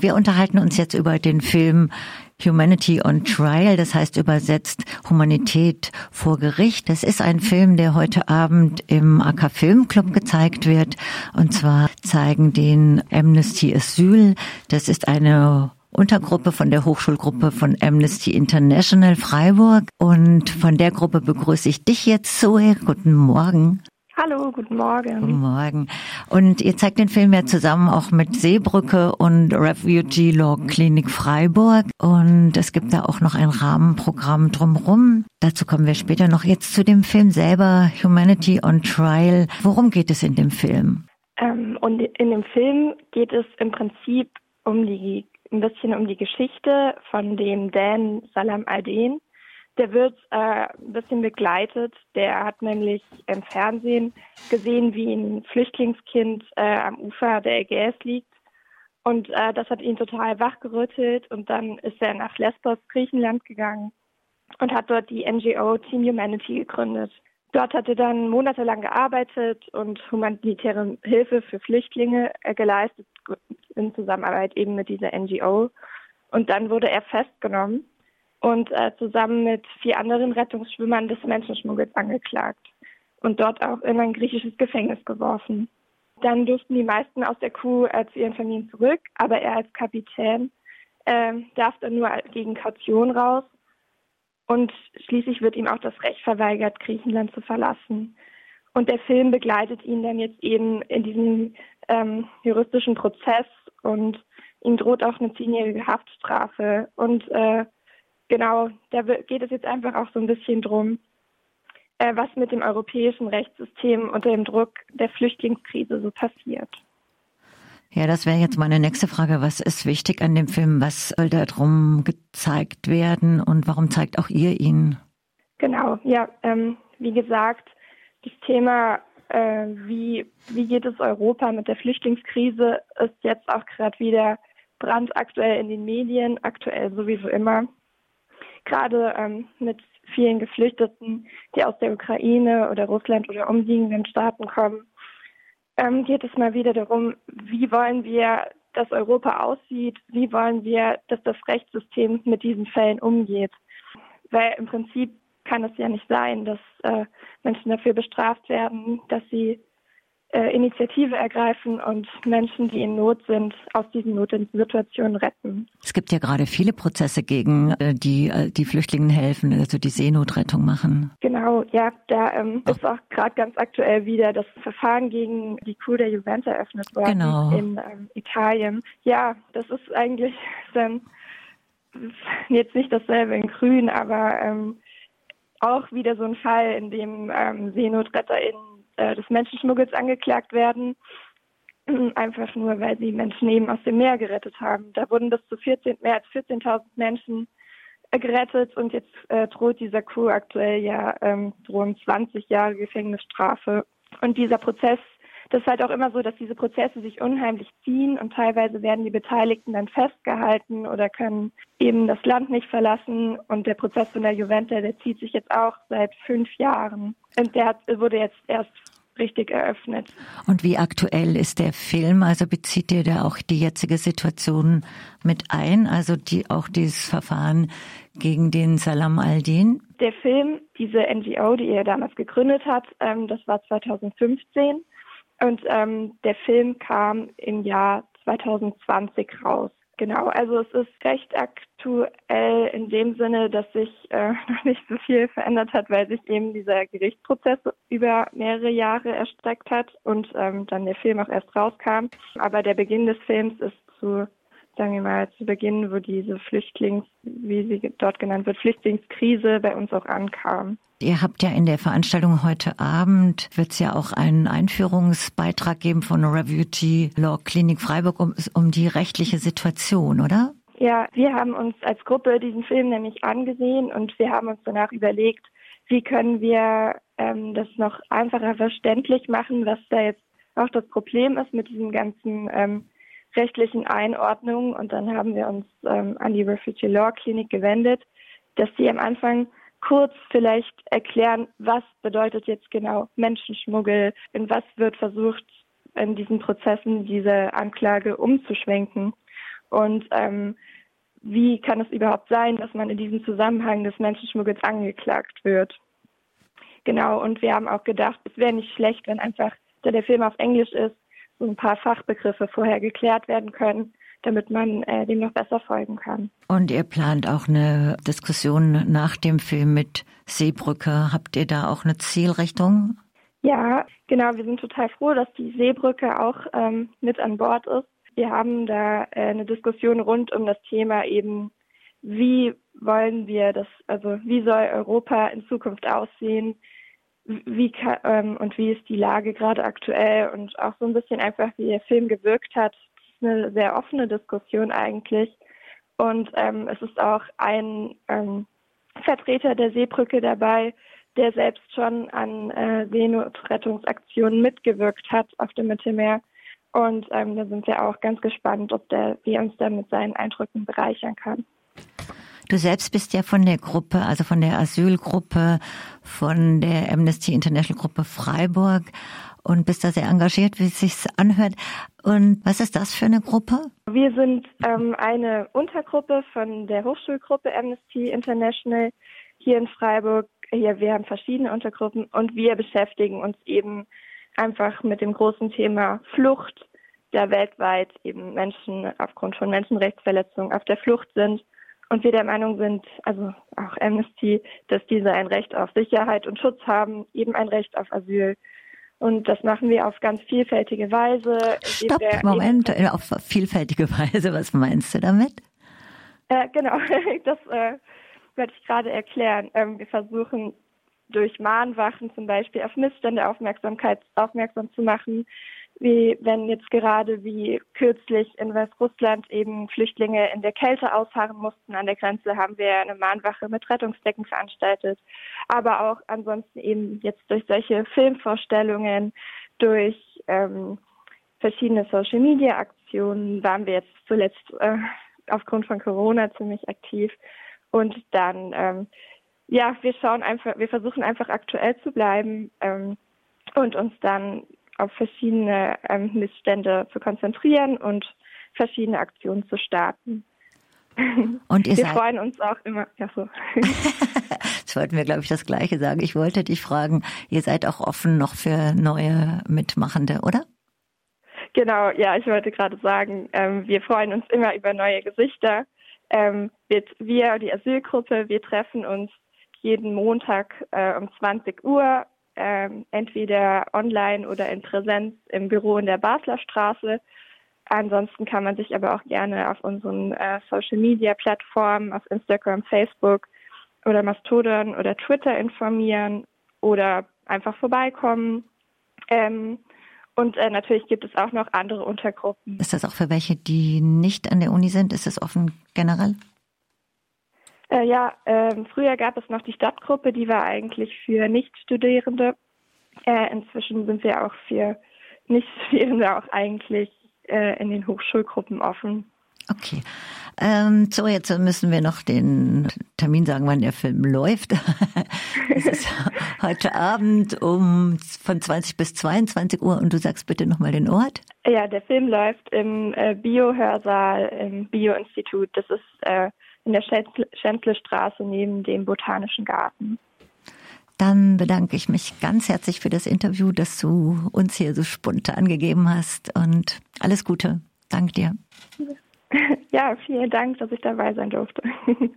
Wir unterhalten uns jetzt über den Film Humanity on Trial, das heißt übersetzt Humanität vor Gericht. Das ist ein Film, der heute Abend im AK Filmclub gezeigt wird. Und zwar zeigen den Amnesty Asyl. Das ist eine Untergruppe von der Hochschulgruppe von Amnesty International Freiburg. Und von der Gruppe begrüße ich dich jetzt, Zoe. Guten Morgen. Hallo, guten Morgen. Guten Morgen. Und ihr zeigt den Film ja zusammen auch mit Seebrücke und Refugee Law Klinik Freiburg. Und es gibt da auch noch ein Rahmenprogramm drumherum. Dazu kommen wir später noch. Jetzt zu dem Film selber, Humanity on Trial. Worum geht es in dem Film? Ähm, und in dem Film geht es im Prinzip um die, ein bisschen um die Geschichte von dem Dan Salam Alden der wird äh, ein bisschen begleitet. Der hat nämlich im Fernsehen gesehen, wie ein Flüchtlingskind äh, am Ufer der Ägäis liegt. Und äh, das hat ihn total wachgerüttelt. Und dann ist er nach Lesbos, Griechenland gegangen und hat dort die NGO Team Humanity gegründet. Dort hat er dann monatelang gearbeitet und humanitäre Hilfe für Flüchtlinge äh, geleistet, in Zusammenarbeit eben mit dieser NGO. Und dann wurde er festgenommen und äh, zusammen mit vier anderen Rettungsschwimmern des Menschenschmuggels angeklagt und dort auch in ein griechisches Gefängnis geworfen. Dann durften die meisten aus der Crew äh, zu ihren Familien zurück, aber er als Kapitän äh, darf dann nur gegen Kaution raus. Und schließlich wird ihm auch das Recht verweigert, Griechenland zu verlassen. Und der Film begleitet ihn dann jetzt eben in diesem ähm, juristischen Prozess und ihm droht auch eine zehnjährige Haftstrafe. Und äh, genau, da geht es jetzt einfach auch so ein bisschen drum, äh, was mit dem europäischen Rechtssystem unter dem Druck der Flüchtlingskrise so passiert. Ja, das wäre jetzt meine nächste Frage. Was ist wichtig an dem Film? Was soll da drum gezeigt werden und warum zeigt auch ihr ihn? Genau, ja, ähm, wie gesagt, das Thema, äh, wie, wie geht es Europa mit der Flüchtlingskrise, ist jetzt auch gerade wieder brandaktuell in den Medien, aktuell sowieso immer gerade ähm, mit vielen Geflüchteten, die aus der Ukraine oder Russland oder umliegenden Staaten kommen, ähm, geht es mal wieder darum, wie wollen wir, dass Europa aussieht, wie wollen wir, dass das Rechtssystem mit diesen Fällen umgeht. Weil im Prinzip kann es ja nicht sein, dass äh, Menschen dafür bestraft werden, dass sie äh, Initiative ergreifen und Menschen, die in Not sind, aus diesen Notsituationen retten. Es gibt ja gerade viele Prozesse gegen äh, die äh, die Flüchtlingen helfen, also die Seenotrettung machen. Genau, ja, da ähm, ist auch gerade ganz aktuell wieder das Verfahren gegen die Crew der Juventus eröffnet worden genau. in ähm, Italien. Ja, das ist eigentlich dann jetzt nicht dasselbe in Grün, aber ähm, auch wieder so ein Fall, in dem ähm, SeenotretterInnen äh, des Menschenschmuggels angeklagt werden. Einfach nur, weil sie Menschen eben aus dem Meer gerettet haben. Da wurden bis zu 14, mehr als 14.000 Menschen äh, gerettet und jetzt äh, droht dieser Crew aktuell ja ähm, drohen 20 Jahre Gefängnisstrafe. Und dieser Prozess, das ist halt auch immer so, dass diese Prozesse sich unheimlich ziehen und teilweise werden die Beteiligten dann festgehalten oder können eben das Land nicht verlassen. Und der Prozess von der Juventa, der zieht sich jetzt auch seit fünf Jahren. Und der hat, wurde jetzt erst richtig eröffnet. Und wie aktuell ist der Film? Also bezieht ihr da auch die jetzige Situation mit ein? Also die, auch dieses Verfahren gegen den Salam al-Din? Der Film, diese NGO, die er damals gegründet hat, ähm, das war 2015. Und ähm, der Film kam im Jahr 2020 raus. Genau, also es ist recht aktuell in dem Sinne, dass sich äh, noch nicht so viel verändert hat, weil sich eben dieser Gerichtsprozess über mehrere Jahre erstreckt hat und ähm, dann der Film auch erst rauskam. Aber der Beginn des Films ist zu, sagen wir mal, zu Beginn, wo diese Flüchtlings, wie sie dort genannt wird, Flüchtlingskrise bei uns auch ankam. Ihr habt ja in der Veranstaltung heute Abend, wird es ja auch einen Einführungsbeitrag geben von Refugee Law Klinik Freiburg um, um die rechtliche Situation, oder? Ja, wir haben uns als Gruppe diesen Film nämlich angesehen und wir haben uns danach überlegt, wie können wir ähm, das noch einfacher verständlich machen, was da jetzt auch das Problem ist mit diesen ganzen ähm, rechtlichen Einordnungen. Und dann haben wir uns ähm, an die Refugee Law Klinik gewendet, dass sie am Anfang kurz vielleicht erklären, was bedeutet jetzt genau Menschenschmuggel, in was wird versucht, in diesen Prozessen diese Anklage umzuschwenken. und ähm, wie kann es überhaupt sein, dass man in diesem Zusammenhang des Menschenschmuggels angeklagt wird. Genau, und wir haben auch gedacht, es wäre nicht schlecht, wenn einfach, da der Film auf Englisch ist, so ein paar Fachbegriffe vorher geklärt werden können, damit man äh, dem noch besser folgen kann. Und ihr plant auch eine Diskussion nach dem Film mit Seebrücke. Habt ihr da auch eine Zielrichtung? Ja, genau. Wir sind total froh, dass die Seebrücke auch ähm, mit an Bord ist. Wir haben da äh, eine Diskussion rund um das Thema eben, wie wollen wir das, also wie soll Europa in Zukunft aussehen? Wie kann, ähm, und wie ist die Lage gerade aktuell und auch so ein bisschen einfach, wie der Film gewirkt hat. Das ist eine sehr offene Diskussion eigentlich. Und ähm, es ist auch ein ähm, Vertreter der Seebrücke dabei, der selbst schon an äh, Seenotrettungsaktionen mitgewirkt hat auf dem Mittelmeer. Und ähm, da sind wir auch ganz gespannt, ob der, wie uns da mit seinen Eindrücken bereichern kann. Du selbst bist ja von der Gruppe, also von der Asylgruppe, von der Amnesty International Gruppe Freiburg und bist da sehr engagiert, wie es sich anhört. Und was ist das für eine Gruppe? Wir sind ähm, eine Untergruppe von der Hochschulgruppe Amnesty International hier in Freiburg. Hier, wir haben verschiedene Untergruppen und wir beschäftigen uns eben einfach mit dem großen Thema Flucht, da weltweit eben Menschen aufgrund von Menschenrechtsverletzungen auf der Flucht sind und wir der Meinung sind, also auch Amnesty, dass diese ein Recht auf Sicherheit und Schutz haben, eben ein Recht auf Asyl. Und das machen wir auf ganz vielfältige Weise. Stopp, Moment, auf vielfältige Weise, was meinst du damit? Äh, genau, das äh, werde ich gerade erklären. Ähm, wir versuchen durch Mahnwachen zum Beispiel auf Missstände Aufmerksamkeit aufmerksam zu machen, wie wenn jetzt gerade wie kürzlich in Weißrussland eben Flüchtlinge in der Kälte ausharren mussten an der Grenze, haben wir eine Mahnwache mit Rettungsdecken veranstaltet. Aber auch ansonsten eben jetzt durch solche Filmvorstellungen, durch ähm, verschiedene Social Media Aktionen waren wir jetzt zuletzt äh, aufgrund von Corona ziemlich aktiv. Und dann ähm, ja, wir schauen einfach, wir versuchen einfach aktuell zu bleiben ähm, und uns dann auf verschiedene ähm, Missstände zu konzentrieren und verschiedene Aktionen zu starten. Und ihr wir seid... freuen uns auch immer. Ja, so. Jetzt wollten wir, glaube ich, das Gleiche sagen. Ich wollte dich fragen, ihr seid auch offen noch für neue Mitmachende, oder? Genau, ja, ich wollte gerade sagen, ähm, wir freuen uns immer über neue Gesichter. Ähm, wir, wir, die Asylgruppe, wir treffen uns jeden Montag äh, um 20 Uhr, äh, entweder online oder in Präsenz im Büro in der Basler Straße. Ansonsten kann man sich aber auch gerne auf unseren äh, Social Media Plattformen, auf Instagram, Facebook oder Mastodon oder Twitter informieren oder einfach vorbeikommen. Ähm, und äh, natürlich gibt es auch noch andere Untergruppen. Ist das auch für welche, die nicht an der Uni sind? Ist es offen generell? Äh, ja, äh, früher gab es noch die Stadtgruppe, die war eigentlich für Nichtstudierende. Äh, inzwischen sind wir auch für Nichtstudierende auch eigentlich äh, in den Hochschulgruppen offen. Okay. Ähm, so, jetzt müssen wir noch den Termin sagen, wann der Film läuft. es ist heute Abend um von 20 bis 22 Uhr und du sagst bitte nochmal den Ort. Ja, der Film läuft im äh, Bio-Hörsaal im Bio-Institut. Das ist äh, in der Schänzle-Straße neben dem Botanischen Garten. Dann bedanke ich mich ganz herzlich für das Interview, das du uns hier so spontan gegeben hast und alles Gute. Dank dir. Ja, vielen Dank, dass ich dabei sein durfte.